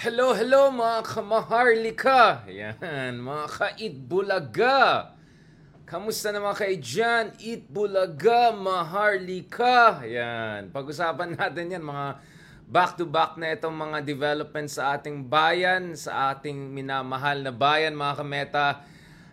Hello, hello mga kamaharlika! Yan, mga kaitbulaga! Kamusta naman kayo dyan? Itbulaga, maharlika! Yan, pag-usapan natin yan mga back-to-back na itong mga developments sa ating bayan, sa ating minamahal na bayan mga kameta.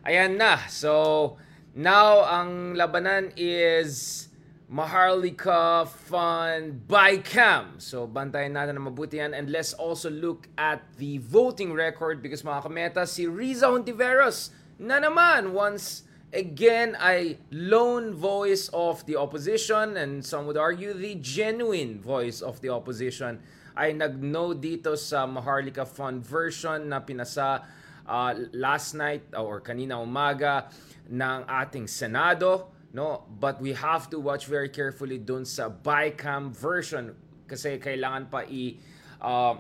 Ayan na, so now ang labanan is Maharlika Fun Bycam. So, bantayan natin na mabuti yan. And let's also look at the voting record because mga kameta, si Riza Hontiveros na naman once again ay lone voice of the opposition and some would argue the genuine voice of the opposition ay nag-no dito sa Maharlika Fun version na pinasa uh, last night or kanina umaga ng ating Senado no but we have to watch very carefully dun sa bycam version kasi kailangan pa i uh,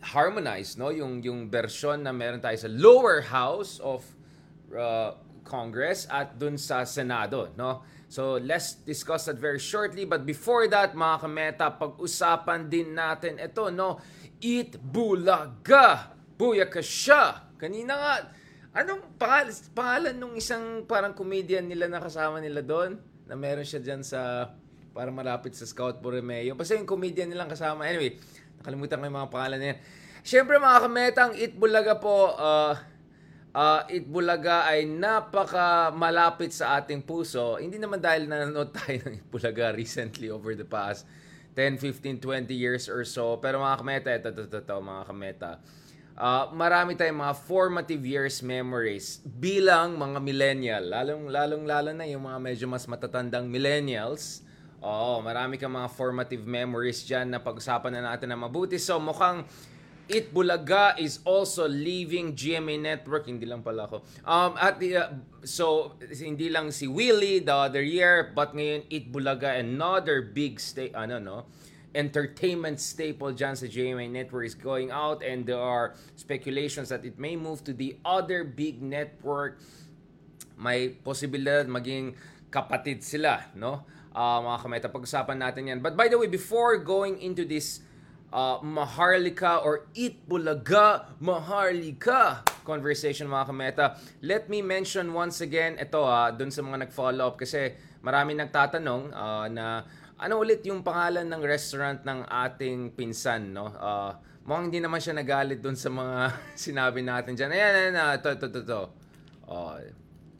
harmonize no yung yung version na meron tayo sa lower house of uh, Congress at dun sa Senado no? So let's discuss that very shortly but before that mga kameta pag-usapan din natin ito no? Eat Bulaga. Buyaka siya. Kanina nga Anong pangalan, pangalan nung isang parang comedian nila na kasama nila doon? Na meron siya dyan sa parang malapit sa Scout Borromeo. Basta yung comedian nilang kasama. Anyway, nakalimutan ko yung mga pangalan na yan. Siyempre mga kametang, Itbulaga po, uh, uh, Itbulaga ay napaka malapit sa ating puso. Hindi naman dahil nanonood tayo ng Itbulaga recently over the past 10, 15, 20 years or so. Pero mga kameta, ito, ito, ito, ito mga kameta uh, marami tayong mga formative years memories bilang mga millennial. Lalong, lalong lalo na yung mga medyo mas matatandang millennials. Oo, marami kang mga formative memories dyan na pag-usapan na natin na mabuti. So, mukhang It Bulaga is also leaving GMA Network. Hindi lang pala ako. Um, at the, uh, so, hindi lang si Willie the other year, but ngayon It Bulaga, another big state, ano no, entertainment staple dyan sa GMA Network is going out and there are speculations that it may move to the other big network. May posibilidad maging kapatid sila, no? Uh, mga kameta, pag-usapan natin yan. But by the way, before going into this uh, Maharlika or Eat Bulaga Maharlika conversation mga kameta, let me mention once again, ito ha, uh, dun sa mga nag-follow up kasi marami nagtatanong uh, na ano ulit yung pangalan ng restaurant ng ating pinsan, no? Uh, mukhang hindi naman siya nagalit doon sa mga sinabi natin dyan. Ayan, ayan, ayan, ito, ito, ito, ito. Uh,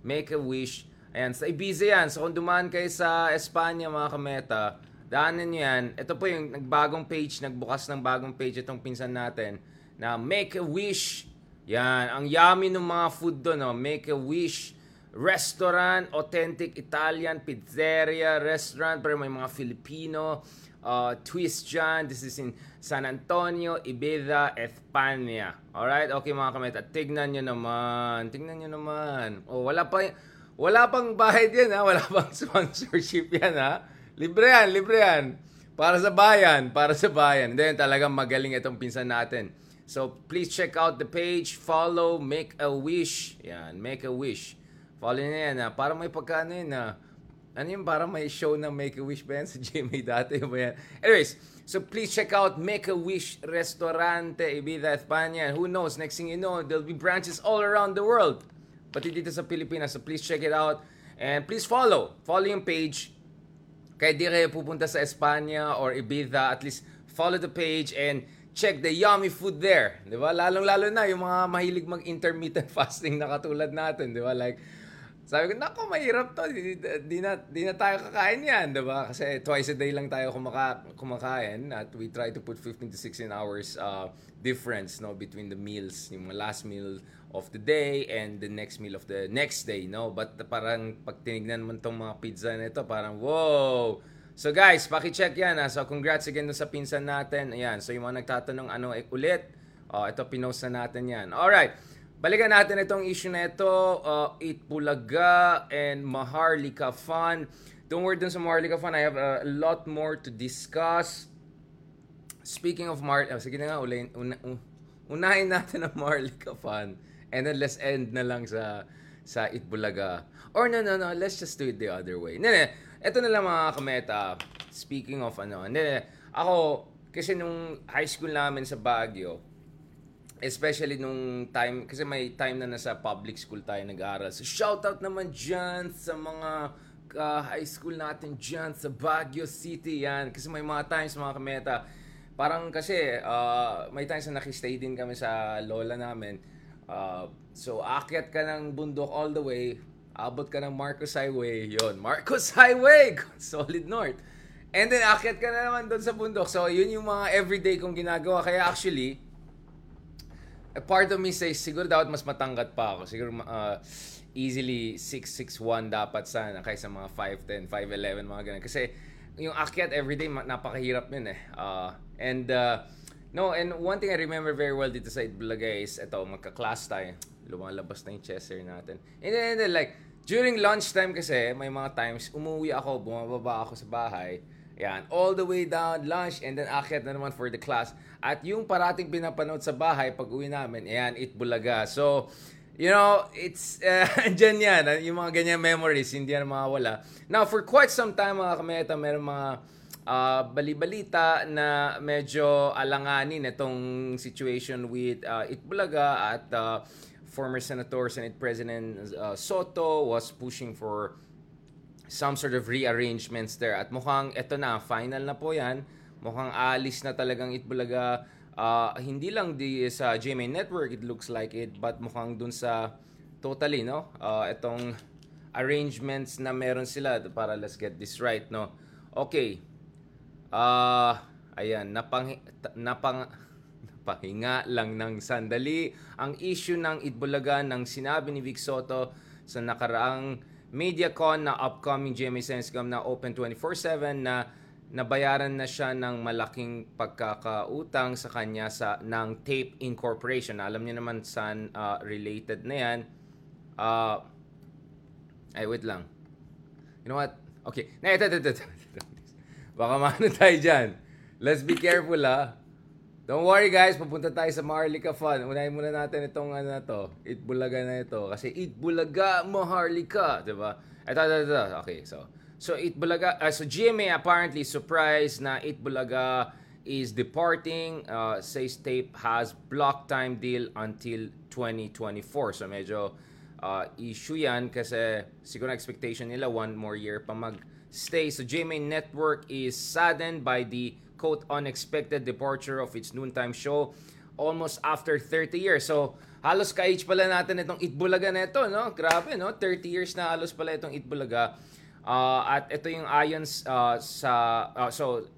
make a wish. Ayan, sa Ibiza yan. So kung dumaan kayo sa Espanya, mga kameta, daanan nyo yan. Ito po yung nagbagong page, nagbukas ng bagong page itong pinsan natin na make a wish. Yan, ang yummy ng mga food doon, no? make a wish restaurant, authentic Italian pizzeria restaurant, pero may mga Filipino uh, twist dyan. This is in San Antonio, Ibiza, España. Alright? Okay mga kameta, tignan nyo naman. Tignan nyo naman. Oh, wala pa wala pang bahid yan ha. Wala pang sponsorship yan ha. Libre yan, libre yan. Para sa bayan, para sa bayan. Then talagang magaling itong pinsan natin. So please check out the page, follow, make a wish. Yan, make a wish. Follow na yan. Ha? Parang may pagkano yun na ano yung parang may show na Make-A-Wish ba yan sa GMA dati ba yan? Anyways, so please check out Make-A-Wish Restaurante Ibiza, España. Who knows, next thing you know, there'll be branches all around the world. Pati dito sa Pilipinas. So please check it out. And please follow. Follow yung page. Kahit di kayo pupunta sa España or Ibiza, at least follow the page and check the yummy food there. Di ba? Lalong-lalo na yung mga mahilig mag-intermittent fasting na katulad natin. Di ba? Like, sabi ko, nako, mahirap to. Di, di, na, di na tayo kakain yan, di ba? Kasi twice a day lang tayo kumaka, kumakain at we try to put 15 to 16 hours uh, difference no between the meals, yung last meal of the day and the next meal of the next day, no? But parang pag tinignan mo tong mga pizza na ito, parang wow! So guys, paki-check yan ha. So congrats again sa pinsan natin. Ayan, so yung mga nagtatanong ano eh, ulit, oh, ito pinost na natin yan. Alright, Balikan natin itong issue na ito, uh, Itbulaga and Maharlika Fun. Don't worry dun sa Maharlika Fun, I have a lot more to discuss. Speaking of Mar... Oh, sige na nga, ulayin, una, unahin natin ang Maharlika Fun. And then let's end na lang sa sa Itbulaga. Or no, no, no, let's just do it the other way. Nene, ito na lang mga kameta. Speaking of ano, nene, ako, kasi nung high school namin sa Baguio, especially nung time, kasi may time na nasa public school tayo nag-aaral. So, shoutout naman dyan sa mga uh, high school natin dyan sa Baguio City yan. Kasi may mga times, mga kameta, parang kasi, uh, may times na nakistay din kami sa lola namin. Uh, so, akyat ka ng bundok all the way, abot ka ng Marcos Highway, yon Marcos Highway! Solid North. And then, akyat ka na naman doon sa bundok. So, yun yung mga everyday kong ginagawa. Kaya actually, a part of me says, siguro dapat mas matangkat pa ako. Siguro uh, easily 6'6'1 dapat sana kaysa mga 5'10, 5'11, mga ganun. Kasi yung akyat everyday, napakahirap yun eh. Uh, and, uh, no, and one thing I remember very well dito sa Itbulaga is, ito, magka-class tayo. Lumalabas na yung chest natin. And then, and then, like, during lunchtime kasi, may mga times, umuwi ako, bumababa ako sa bahay, yan, all the way down, lunch, and then akyat na naman for the class. At yung parating pinapanood sa bahay pag uwi namin, yan, Itbulaga. So, you know, it's, uh, yan, ah, yung mga ganyan memories, hindi yan mawawala. Now, for quite some time, mga kameta, meron mga uh, bali-balita na medyo alanganin itong situation with uh, Itbulaga at uh, former Senator, Senate President uh, Soto was pushing for some sort of rearrangements there. At mukhang ito na, final na po yan. Mukhang alis na talagang Itbulaga. Uh, hindi lang di sa GMA Network, it looks like it, but mukhang dun sa totally, no? Uh, itong arrangements na meron sila para let's get this right, no? Okay. Uh, ayan, napang, napang, napahinga lang ng sandali ang issue ng Itbulaga ng sinabi ni Vic Soto sa nakaraang MediaCon na upcoming GMA Senscom na open 24/7 na nabayaran na siya ng malaking pagkakautang sa kanya sa ng Tape Incorporation. Alam niyo naman saan uh, related na 'yan. Uh, ay, wait lang. You know what? Okay. Na, ito, ito, ito. Baka maano tayo dyan. Let's be careful, ha? Don't worry guys, pupunta tayo sa Maharlika Fun. Unahin muna natin itong ano na to, Itbulaga na ito. Kasi Itbulaga, Maharlika, di ba? Ito, ito, ito. Okay, so. So Itbulaga, uh, so GMA apparently surprised na Itbulaga is departing. Uh, says tape has block time deal until 2024. So medyo uh, issue yan kasi siguro expectation nila one more year pa mag-stay. So GMA Network is saddened by the quote unexpected departure of its noontime show almost after 30 years. So, halos ka-age pala natin itong Itbulaga na ito, no? Grabe, no? 30 years na halos pala itong Itbulaga. Uh, at ito yung ayon uh, sa... Uh, so,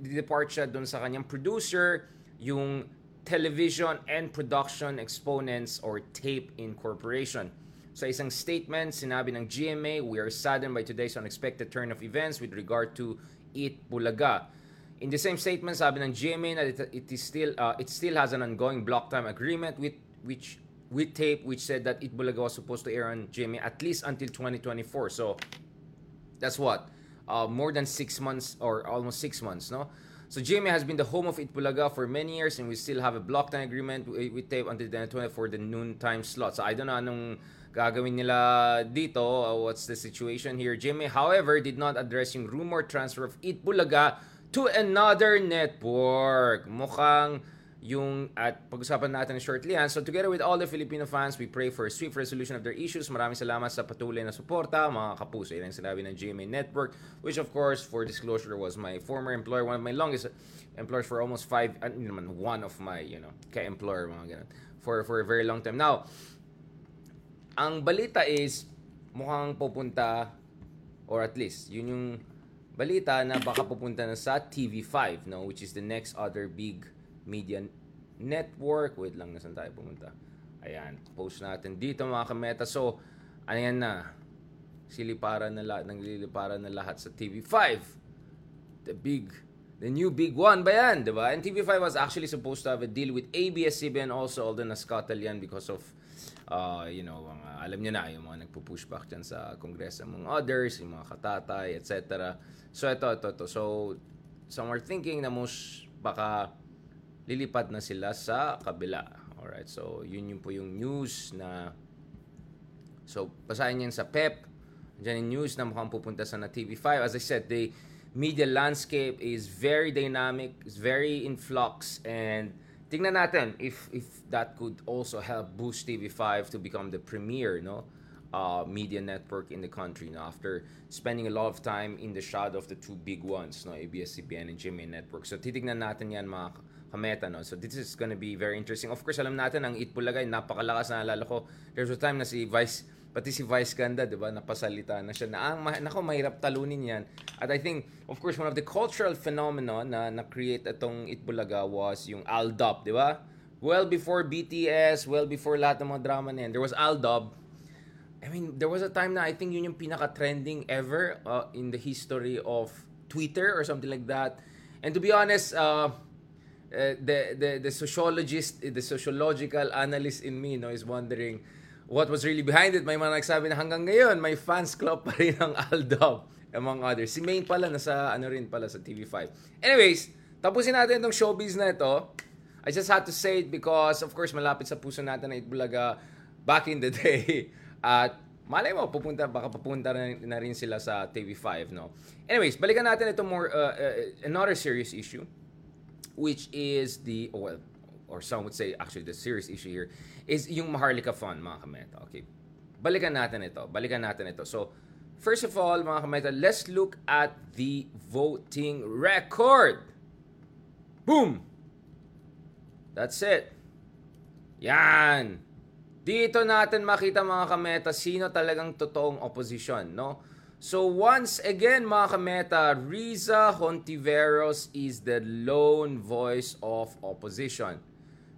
depart siya dun sa kanyang producer, yung Television and Production Exponents or TAPE Incorporation. Sa isang statement, sinabi ng GMA, we are saddened by today's unexpected turn of events with regard to Itbulaga. In the same statement, sabi ng GMA na it, it is still uh, it still has an ongoing block time agreement with which with tape which said that Itbulaga was supposed to air on GMA at least until 2024. So that's what uh, more than six months or almost six months, no? So GMA has been the home of Itbulaga for many years and we still have a block time agreement with, tape until 2020 for the noon time slot. So I don't know anong gagawin nila dito. Uh, what's the situation here? GMA, however, did not address yung rumor transfer of Itbulaga to another network. Mukhang yung at pag-usapan natin shortly yan. So together with all the Filipino fans, we pray for a swift resolution of their issues. Maraming salamat sa patuloy na suporta, mga kapuso. Yan ang sinabi ng GMA Network, which of course, for disclosure, was my former employer, one of my longest employers for almost five, uh, naman, one of my, you know, ka-employer, mga ganun, for, for a very long time. Now, ang balita is, mukhang pupunta, or at least, yun yung balita na baka pupunta na sa TV5, no? Which is the next other big media network. Wait lang, nasan tayo pumunta? Ayan, post natin dito mga kameta. So, ayan na. Siliparan na lahat, nangliliparan na lahat sa TV5. The big, the new big one ba yan? Diba? And TV5 was actually supposed to have a deal with ABS-CBN also, although naskatal yan because of uh, you know, mga, alam niyo na, yung mga nagpo-push back dyan sa Kongreso, among others, yung mga katatay, etc. So, ito, ito, ito. So, some are thinking na most baka lilipad na sila sa kabila. Alright, so yun yung po yung news na So, basahin niyan sa PEP. Diyan yung news na mukhang pupunta sa na TV5. As I said, the media landscape is very dynamic, is very in flux, and tingnan natin if if that could also help boost TV5 to become the premier, no? Uh, media network in the country no? after spending a lot of time in the shadow of the two big ones, no? ABS-CBN and GMA Network. So titignan natin yan mga kameta, no? So this is gonna be very interesting. Of course, alam natin ang Itbulagay, napakalakas na alala ko. There's a time na si Vice pati si Vice Ganda, 'di ba, napasalita na siya na ang ma- nako mahirap talunin 'yan. At I think of course one of the cultural phenomenon na na-create itong Itbulaga was yung Aldab, 'di ba? Well before BTS, well before lahat ng mga drama na yan, there was Aldab. I mean, there was a time na I think yun yung pinaka-trending ever uh, in the history of Twitter or something like that. And to be honest, uh, uh, the, the the sociologist, the sociological analyst in me, no, is wondering what was really behind it. May mga nagsabi na hanggang ngayon, may fans club pa rin ng Aldab, among others. Si Main pala, nasa ano rin pala sa TV5. Anyways, tapusin natin itong showbiz na ito. I just had to say it because, of course, malapit sa puso natin na Itbulaga back in the day. At malay mo, pupunta, baka papunta na, rin sila sa TV5, no? Anyways, balikan natin ito more, uh, uh, another serious issue, which is the, well, or some would say actually the serious issue here, is yung Maharlika Fund, mga kameta. Okay. Balikan natin ito. Balikan natin ito. So, first of all, mga kameta, let's look at the voting record. Boom! That's it. Yan. Dito natin makita mga kameta sino talagang totoong opposition, no? So once again mga kameta, Riza Hontiveros is the lone voice of opposition.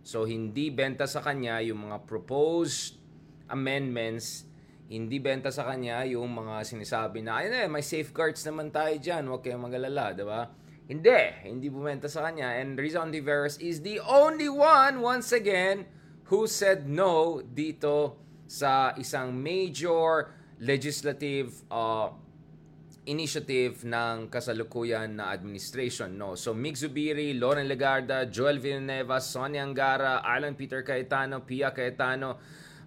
So hindi benta sa kanya yung mga proposed amendments, hindi benta sa kanya yung mga sinasabi na, ayun eh, may safeguards naman tayo dyan, huwag kayong magalala, di ba? Hindi, hindi bumenta sa kanya. And Riza Hontiveros is the only one, once again, who said no dito sa isang major legislative uh, initiative ng kasalukuyan na administration. No? So, Mig Zubiri, Lauren Legarda, Joel Villanueva, Sonia Angara, Alan Peter Cayetano, Pia Cayetano,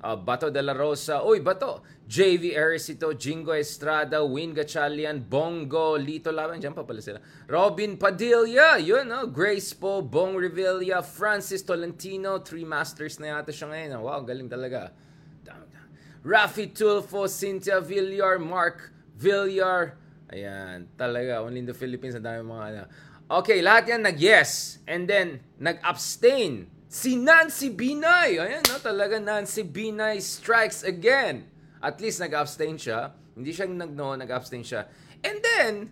uh, Bato de la Rosa, uy, Bato, JV Erisito, Jingo Estrada, Win Gachalian, Bongo, Lito Laban, dyan pa pala sila. Robin Padilla, yun, no? Grace Po, Bong Revilla, Francis Tolentino, three masters na yata siya ngayon. Wow, galing talaga. Rafi Tulfo, Cynthia Villar, Mark Villar, Ayan, talaga, only in the Philippines, ang dami mga ano. Okay, lahat yan nag-yes. And then, nag-abstain. Si Nancy Binay. Ayan, no, talaga Nancy Binay strikes again. At least nag-abstain siya. Hindi siya nag-no, nag-abstain siya. And then,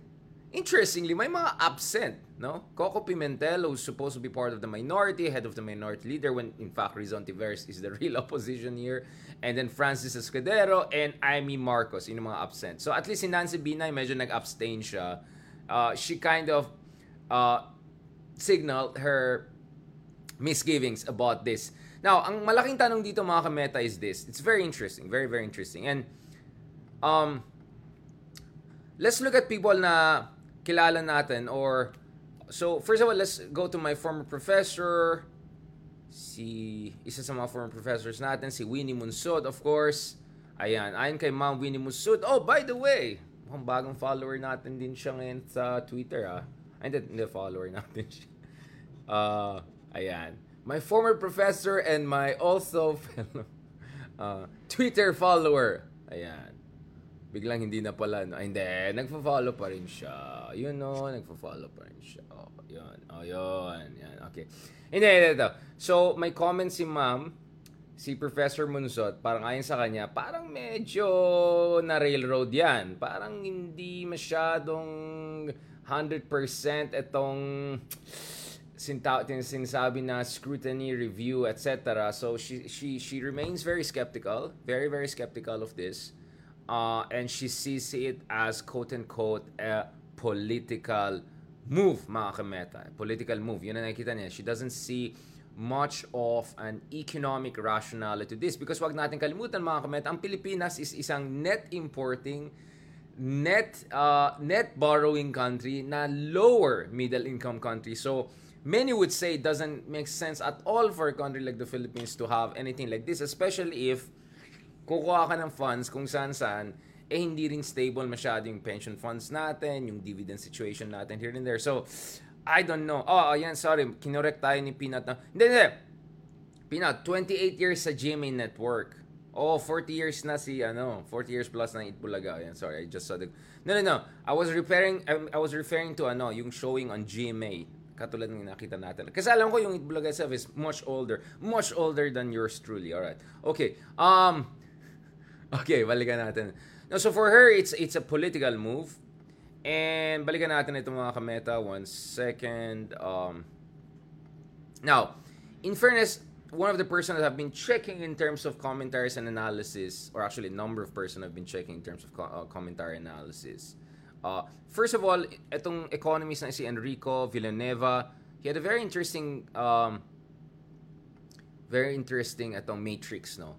interestingly, may mga absent. No? Coco Pimentel, who's supposed to be part of the minority, head of the minority leader, when in fact Rizon Tiveros is the real opposition here. And then Francis Escudero and Amy Marcos, yun yung mga absent. So at least si Nancy Binay, medyo nag-abstain siya. Uh, she kind of uh, signaled her misgivings about this. Now, ang malaking tanong dito mga kameta is this. It's very interesting. Very, very interesting. And um, let's look at people na kilala natin or so first of all let's go to my former professor. Si isa sa mga former professors natin si Winnie Munsod of course. Ayan ayon kay Ma'am Winnie Munsod oh by the way mukhang bagong follower natin din siya ngayon sa Twitter ah. Ay hindi, hindi follower natin siya. Uh, ayan. My former professor and my also fellow uh, Twitter follower. Ayan biglang hindi na pala, no? Hindi, nagfo-follow pa rin siya. Yun, no, nagfo-follow pa rin siya. Oh, yun, oh, yun, yan, okay. Hindi, hindi, ito. So, may comment si ma'am, si Professor Munsot, parang ayon sa kanya, parang medyo na railroad yan. Parang hindi masyadong 100% itong sinta sinasabi na scrutiny review etc so she she she remains very skeptical very very skeptical of this uh, and she sees it as quote unquote a political move mga kameta political move. She doesn't see much of an economic rationale to this because wag natin kalimutan mga kameta ang Pilipinas is isang net importing net uh, net borrowing country na lower middle income country. So many would say it doesn't make sense at all for a country like the Philippines to have anything like this especially if kukuha ka ng funds kung saan saan eh hindi rin stable masyado yung pension funds natin, yung dividend situation natin here and there. So, I don't know. Oh, ayan, sorry. Kinorek tayo ni Peanut na. Hindi, hindi. Peanut, 28 years sa GMA Network. Oh, 40 years na si, ano, 40 years plus na Itbulaga. Ayan, sorry, I just saw the... No, no, no. I was referring, I was referring to, ano, yung showing on GMA. Katulad ng nakita natin. Kasi alam ko yung Itbulaga itself is much older. Much older than yours truly. Alright. Okay. Um, okay, balikan natin. No, so for her, it's it's a political move. And balikan natin ito mga kameta. One second. Um, now, in fairness, one of the person that have been checking in terms of commentaries and analysis, or actually a number of person have been checking in terms of co- uh, commentary analysis. Uh, first of all, itong economist na si Enrico Villanueva, he had a very interesting, um, very interesting itong matrix, no?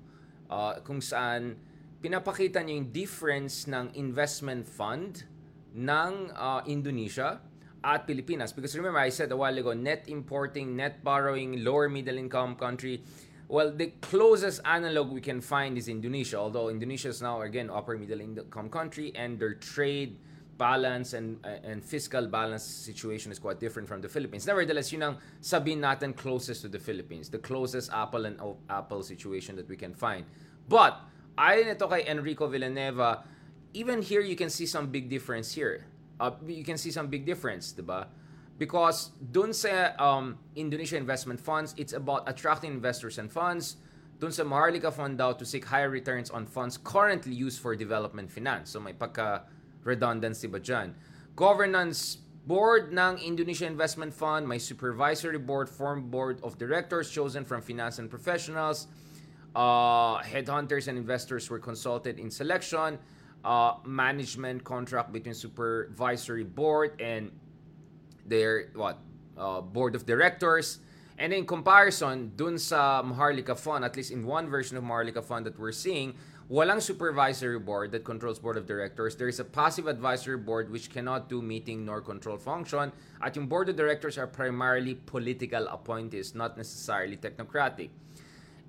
Uh, kung saan pinapakita niya yung difference ng investment fund ng uh, Indonesia at Pilipinas. Because remember, I said a while ago, net importing, net borrowing, lower middle income country. Well, the closest analog we can find is Indonesia, although Indonesia is now, again, upper middle income country, and their trade balance and and fiscal balance situation is quite different from the Philippines. Nevertheless, yun ang sabihin natin closest to the Philippines, the closest apple and apple situation that we can find. But, ayon ito kay Enrico Villanueva, even here you can see some big difference here. Uh, you can see some big difference, diba? Because dun sa um, Indonesia investment funds, it's about attracting investors and funds. Dun sa Maharlika Fund daw to seek higher returns on funds currently used for development finance. So may pagka redundancy ba dyan? Governance board ng Indonesia Investment Fund, may supervisory board, formed board of directors chosen from finance and professionals. Uh, headhunters and investors were consulted in selection. Uh, management contract between supervisory board and their what uh, board of directors. And in comparison, dun sa Maharlika Fund, at least in one version of Maharlika Fund that we're seeing, walang supervisory board that controls board of directors. There is a passive advisory board which cannot do meeting nor control function. At yung board of directors are primarily political appointees, not necessarily technocratic.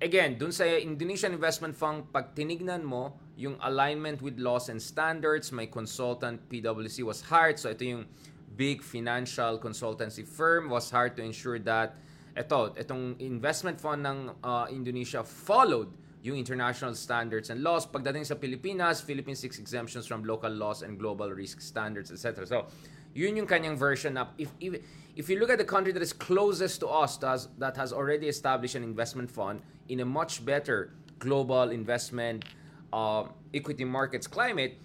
Again, dun sa Indonesian Investment Fund, pag tinignan mo, yung alignment with laws and standards, may consultant, PwC was hired. So ito yung big financial consultancy firm was hired to ensure that ito, itong investment fund ng uh, Indonesia followed yung international standards and laws. Pagdating sa Pilipinas, Philippines seeks exemptions from local laws and global risk standards, etc. So, yun yung kanyang version of if, if if you look at the country that is closest to us has, that has already established an investment fund in a much better global investment uh, equity markets climate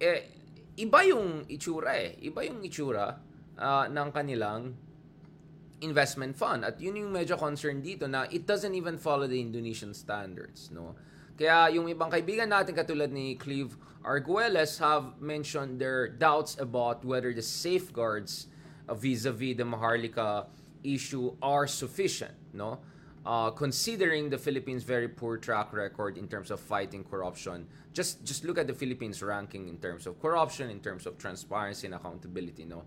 eh, iba yung itsura eh. Iba yung itsura uh, ng kanilang investment fund. At yun yung medyo concern dito na it doesn't even follow the Indonesian standards no kaya yung ibang kaibigan natin katulad ni Cleve Arguelles have mentioned their doubts about whether the safeguards vis-a-vis the Maharlika issue are sufficient, no? Uh, considering the Philippines' very poor track record in terms of fighting corruption, just just look at the Philippines' ranking in terms of corruption, in terms of transparency and accountability, no?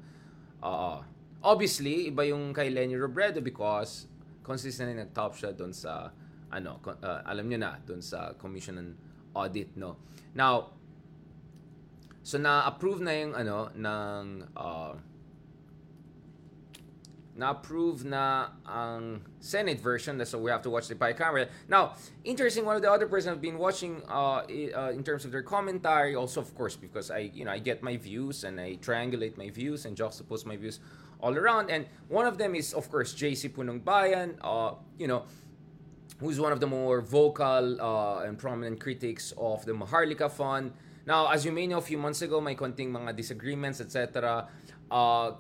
Uh, obviously, iba yung kay Lenny Robredo because consistently nag-top siya doon sa ano, uh, alam niyo na, doon sa Commission on Audit, no? Now, so na-approve na yung ano ng uh, na-approve na ang Senate version, so we have to watch the bicameral. Now, interesting, one of the other persons I've been watching uh, uh, in terms of their commentary, also of course, because I, you know, I get my views and I triangulate my views and juxtapose my views all around. And one of them is, of course, JC Punong Bayan, uh, you know, who's one of the more vocal uh, and prominent critics of the Maharlika Fund. Now, as you may know, a few months ago, may konting mga disagreements, etc. Uh,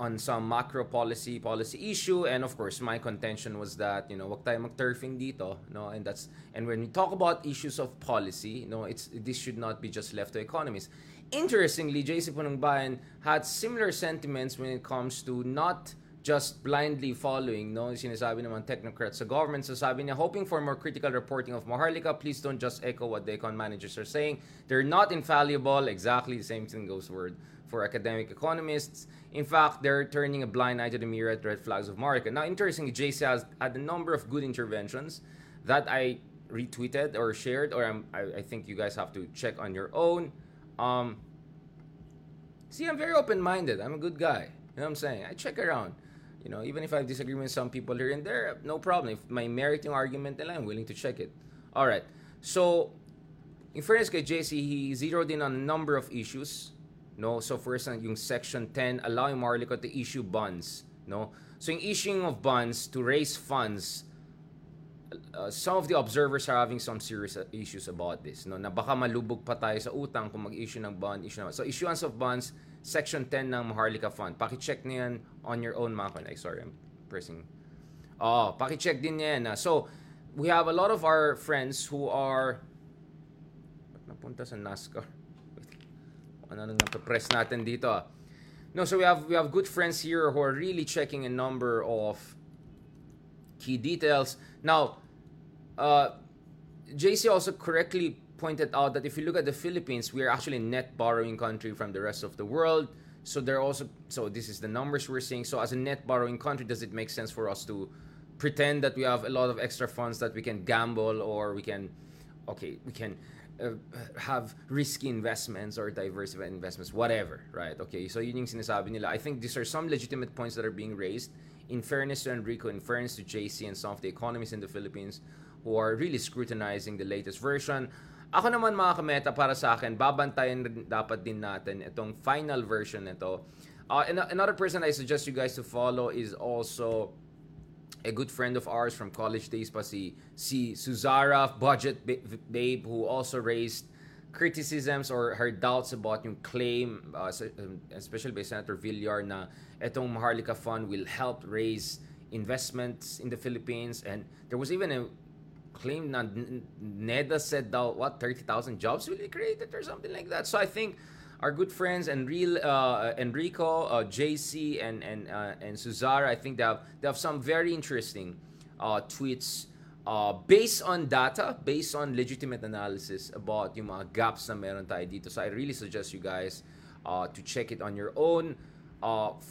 on some macro policy policy issue and of course my contention was that you know wag tayo mag-turfing dito no and that's and when we talk about issues of policy no it's this should not be just left to economists interestingly JC Punungbayan had similar sentiments when it comes to not just blindly following no sinasabi naman technocrats sa government. So sabi niya hoping for more critical reporting of Maharlika. Please don't just echo what the econ managers are saying. They're not infallible. Exactly the same thing goes word for academic economists. In fact they're turning a blind eye to the myriad red flags of Maharlika. Now interestingly JC has had a number of good interventions that I retweeted or shared or I, I think you guys have to check on your own. Um, see I'm very open-minded. I'm a good guy. You know what I'm saying? I check around. You know, even if I disagree with some people here and there, no problem. If may merit yung argument nila, I'm willing to check it. All right. So, in fairness kay JC, he zeroed in on a number of issues. No, so first yung section 10 allowing Marlico to issue bonds, no? So yung issuing of bonds to raise funds uh, some of the observers are having some serious uh, issues about this, no? Na baka malubog pa tayo sa utang kung mag-issue ng bond, issue ng So issuance of bonds, section 10 ng Maharlika Fund. Paki-check niyo yan on your own mga kanay. Sorry, I'm pressing. Oh, paki-check din yan. So, we have a lot of our friends who are napunta sa NASCAR? ano nang napapress natin dito ah. No, so we have we have good friends here who are really checking a number of key details. Now, uh, JC also correctly pointed out that if you look at the Philippines, we are actually a net borrowing country from the rest of the world. So they're also so this is the numbers we're seeing. So as a net borrowing country, does it make sense for us to pretend that we have a lot of extra funds that we can gamble or we can okay, we can uh, have risky investments or diversified investments, whatever, right? Okay, so yun yung sinasabi nila. I think these are some legitimate points that are being raised. In fairness to Enrico, in fairness to JC and some of the economists in the Philippines who are really scrutinizing the latest version. Ako naman mga kameta para sa akin, babantayan dapat din natin itong final version nito. Uh, another person I suggest you guys to follow is also a good friend of ours from college days pa si, si Suzara, budget babe, who also raised criticisms or her doubts about yung claim, uh, um, especially by Senator Villar, na itong Maharlika Fund will help raise investments in the Philippines. And there was even a claim na NEDA said daw, what, 30,000 jobs will be created or something like that. So I think our good friends and real uh, Enrico, uh, JC, and and uh, and Suzara. I think they have they have some very interesting uh, tweets uh, based on data, based on legitimate analysis about yung mga gaps na meron tayo dito. So I really suggest you guys uh, to check it on your own.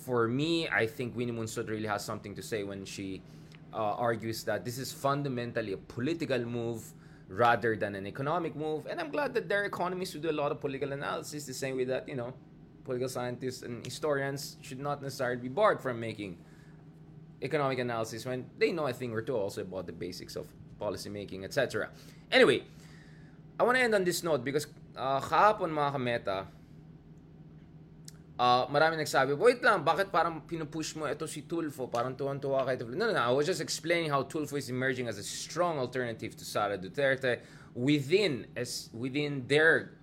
For me, I think Winnie Munsod really has something to say when she uh, argues that this is fundamentally a political move rather than an economic move. And I'm glad that their economists who do a lot of political analysis, the same way that, you know, political scientists and historians should not necessarily be barred from making economic analysis when they know a thing or two also about the basics of policy making, etc. Anyway, I want to end on this note because uh, kahapon mga kameta, uh, nagsabi, wait lang, bakit parang pinupush mo ito si Tulfo? Parang tuwan-tuwa kay Tulfo. No, no, no. I was just explaining how Tulfo is emerging as a strong alternative to Sara Duterte within as within their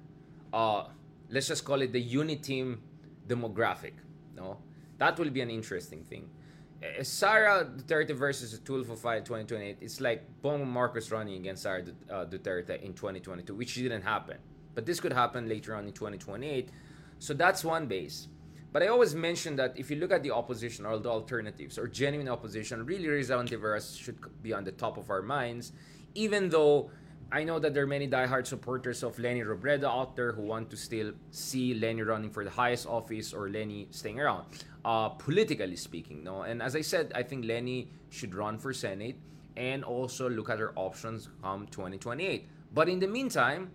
uh, let's just call it the Uniteam demographic. No, that will be an interesting thing. Uh, Sara Duterte versus Tulfo fight 2028. It's like Bongo Marcos running against Sara uh, Duterte in 2022, which didn't happen. But this could happen later on in 2028 so that's one base. But I always mention that if you look at the opposition or the alternatives or genuine opposition, really Rizal Antiveros should be on the top of our minds, even though I know that there are many diehard supporters of Lenny Robredo out there who want to still see Lenny running for the highest office or Lenny staying around, uh, politically speaking. No, and as I said, I think Lenny should run for Senate and also look at her options come 2028. But in the meantime,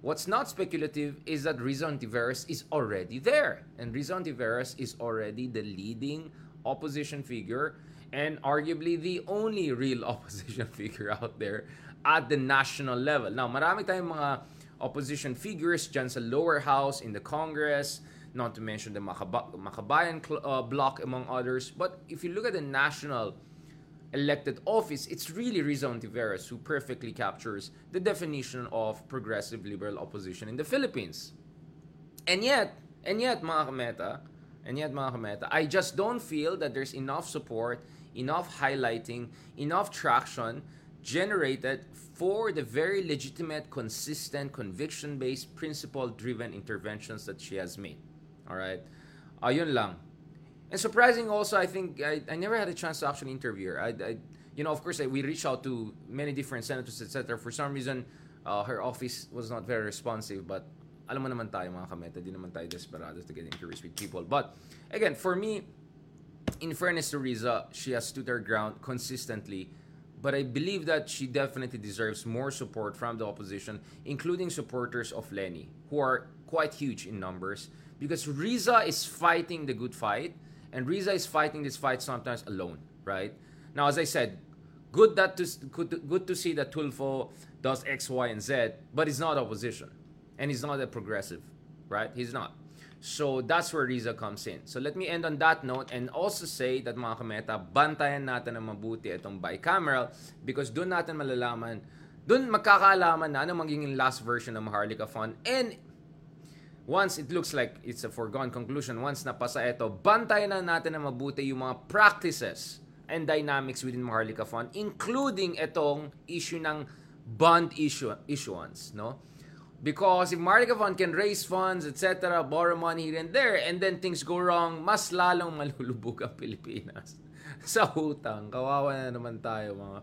What's not speculative is that Rizal Tiveros is already there. And Rizal Tiveros is already the leading opposition figure and arguably the only real opposition figure out there at the national level. Now, marami tayong mga opposition figures dyan sa lower house, in the Congress, not to mention the Makaba- Makabayan uh, bloc, among others. But if you look at the national elected office, it's really Rizal Tiveros who perfectly captures the definition of progressive liberal opposition in the Philippines. And yet, and yet, mga kameta, and yet, mga kameta, I just don't feel that there's enough support, enough highlighting, enough traction generated for the very legitimate, consistent, conviction-based, principle-driven interventions that she has made. All right? Ayun lang. And surprising also, I think I, I never had a chance to actually interview her. I, I you know, of course, I, we reached out to many different senators, etc. For some reason, uh, her office was not very responsive. But alam naman tayo mga kameta, di naman tayo desperado to get interviews with people. But again, for me, in fairness to Riza, she has stood her ground consistently. But I believe that she definitely deserves more support from the opposition, including supporters of Lenny, who are quite huge in numbers. Because Riza is fighting the good fight And Riza is fighting this fight sometimes alone, right? Now, as I said, good that to, good, good to see that Tulfo does X, Y, and Z, but he's not opposition. And he's not a progressive, right? He's not. So that's where Riza comes in. So let me end on that note and also say that mga kameta, bantayan natin ng mabuti itong bicameral because doon natin malalaman, doon magkakaalaman na ano magiging last version ng Maharlika Fund and once it looks like it's a foregone conclusion, once napasa ito, bantayan na natin ng mabuti yung mga practices and dynamics within Maharlika Fund, including itong issue ng bond issue, issuance, no? Because if Maharlika Fund can raise funds, etc., borrow money here and there, and then things go wrong, mas lalong malulubog ang Pilipinas sa utang. Kawawa na naman tayo, mga...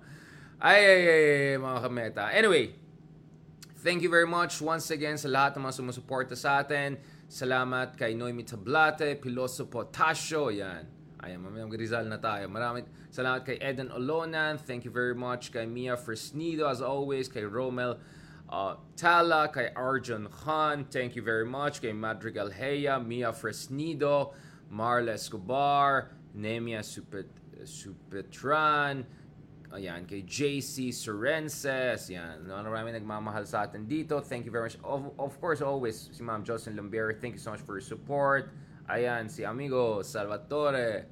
Ay, ay, ay, ay mga kameta. Anyway, thank you very much once again sa lahat ng mga sumusuporta sa atin. Salamat kay Noemi Tablate, Piloso Potasio, yan. Ayan, mamayang Rizal na tayo. Maraming salamat kay Eden Olonan. Thank you very much kay Mia Fresnido, as always, kay Romel uh, Tala, kay Arjun Khan, thank you very much. Kay Madrigal Heya, Mia Fresnido, Marla Escobar, Nemia Supet, Supetran, ayan, kay JC Sorenses, yan. Marami nagmamahal sa atin dito. Thank you very much. Of, of course, always, si Ma'am Jocelyn Lumbieri, thank you so much for your support. Ayan, si amigo Salvatore.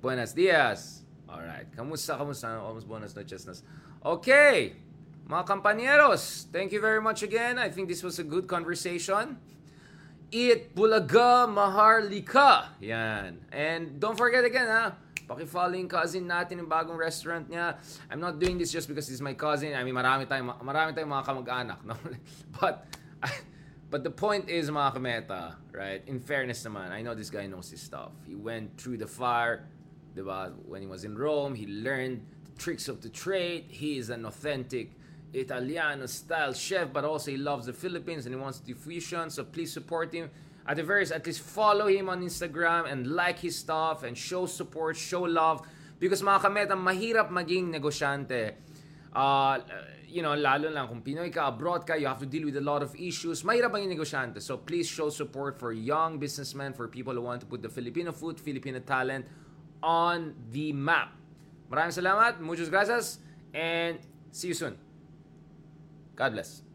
Buenos dias. Alright. Kamusta, kamusta? Almost buenas noches. Okay. Mga kampaneros, thank you very much again. I think this was a good conversation. Eat Bulaga Maharlika. Yan. And don't forget again, ha? Paki-follow cousin natin yung bagong restaurant niya. I'm not doing this just because he's my cousin. I mean, marami tayong, marami tayong mga kamag-anak. No? But, but the point is, mga kameta, right? In fairness naman, I know this guy knows his stuff. He went through the fire, diba? When he was in Rome, he learned the tricks of the trade. He is an authentic Italiano style chef, but also he loves the Philippines and he wants to fusion. So please support him. At the very at least follow him on Instagram and like his stuff and show support, show love. Because mga kameta, mahirap maging negosyante. Uh, you know, lalo lang kung Pinoy ka, abroad ka, you have to deal with a lot of issues. Mahirap maging negosyante. So please show support for young businessmen, for people who want to put the Filipino food, Filipino talent on the map. Maraming salamat, muchas gracias, and see you soon. God bless.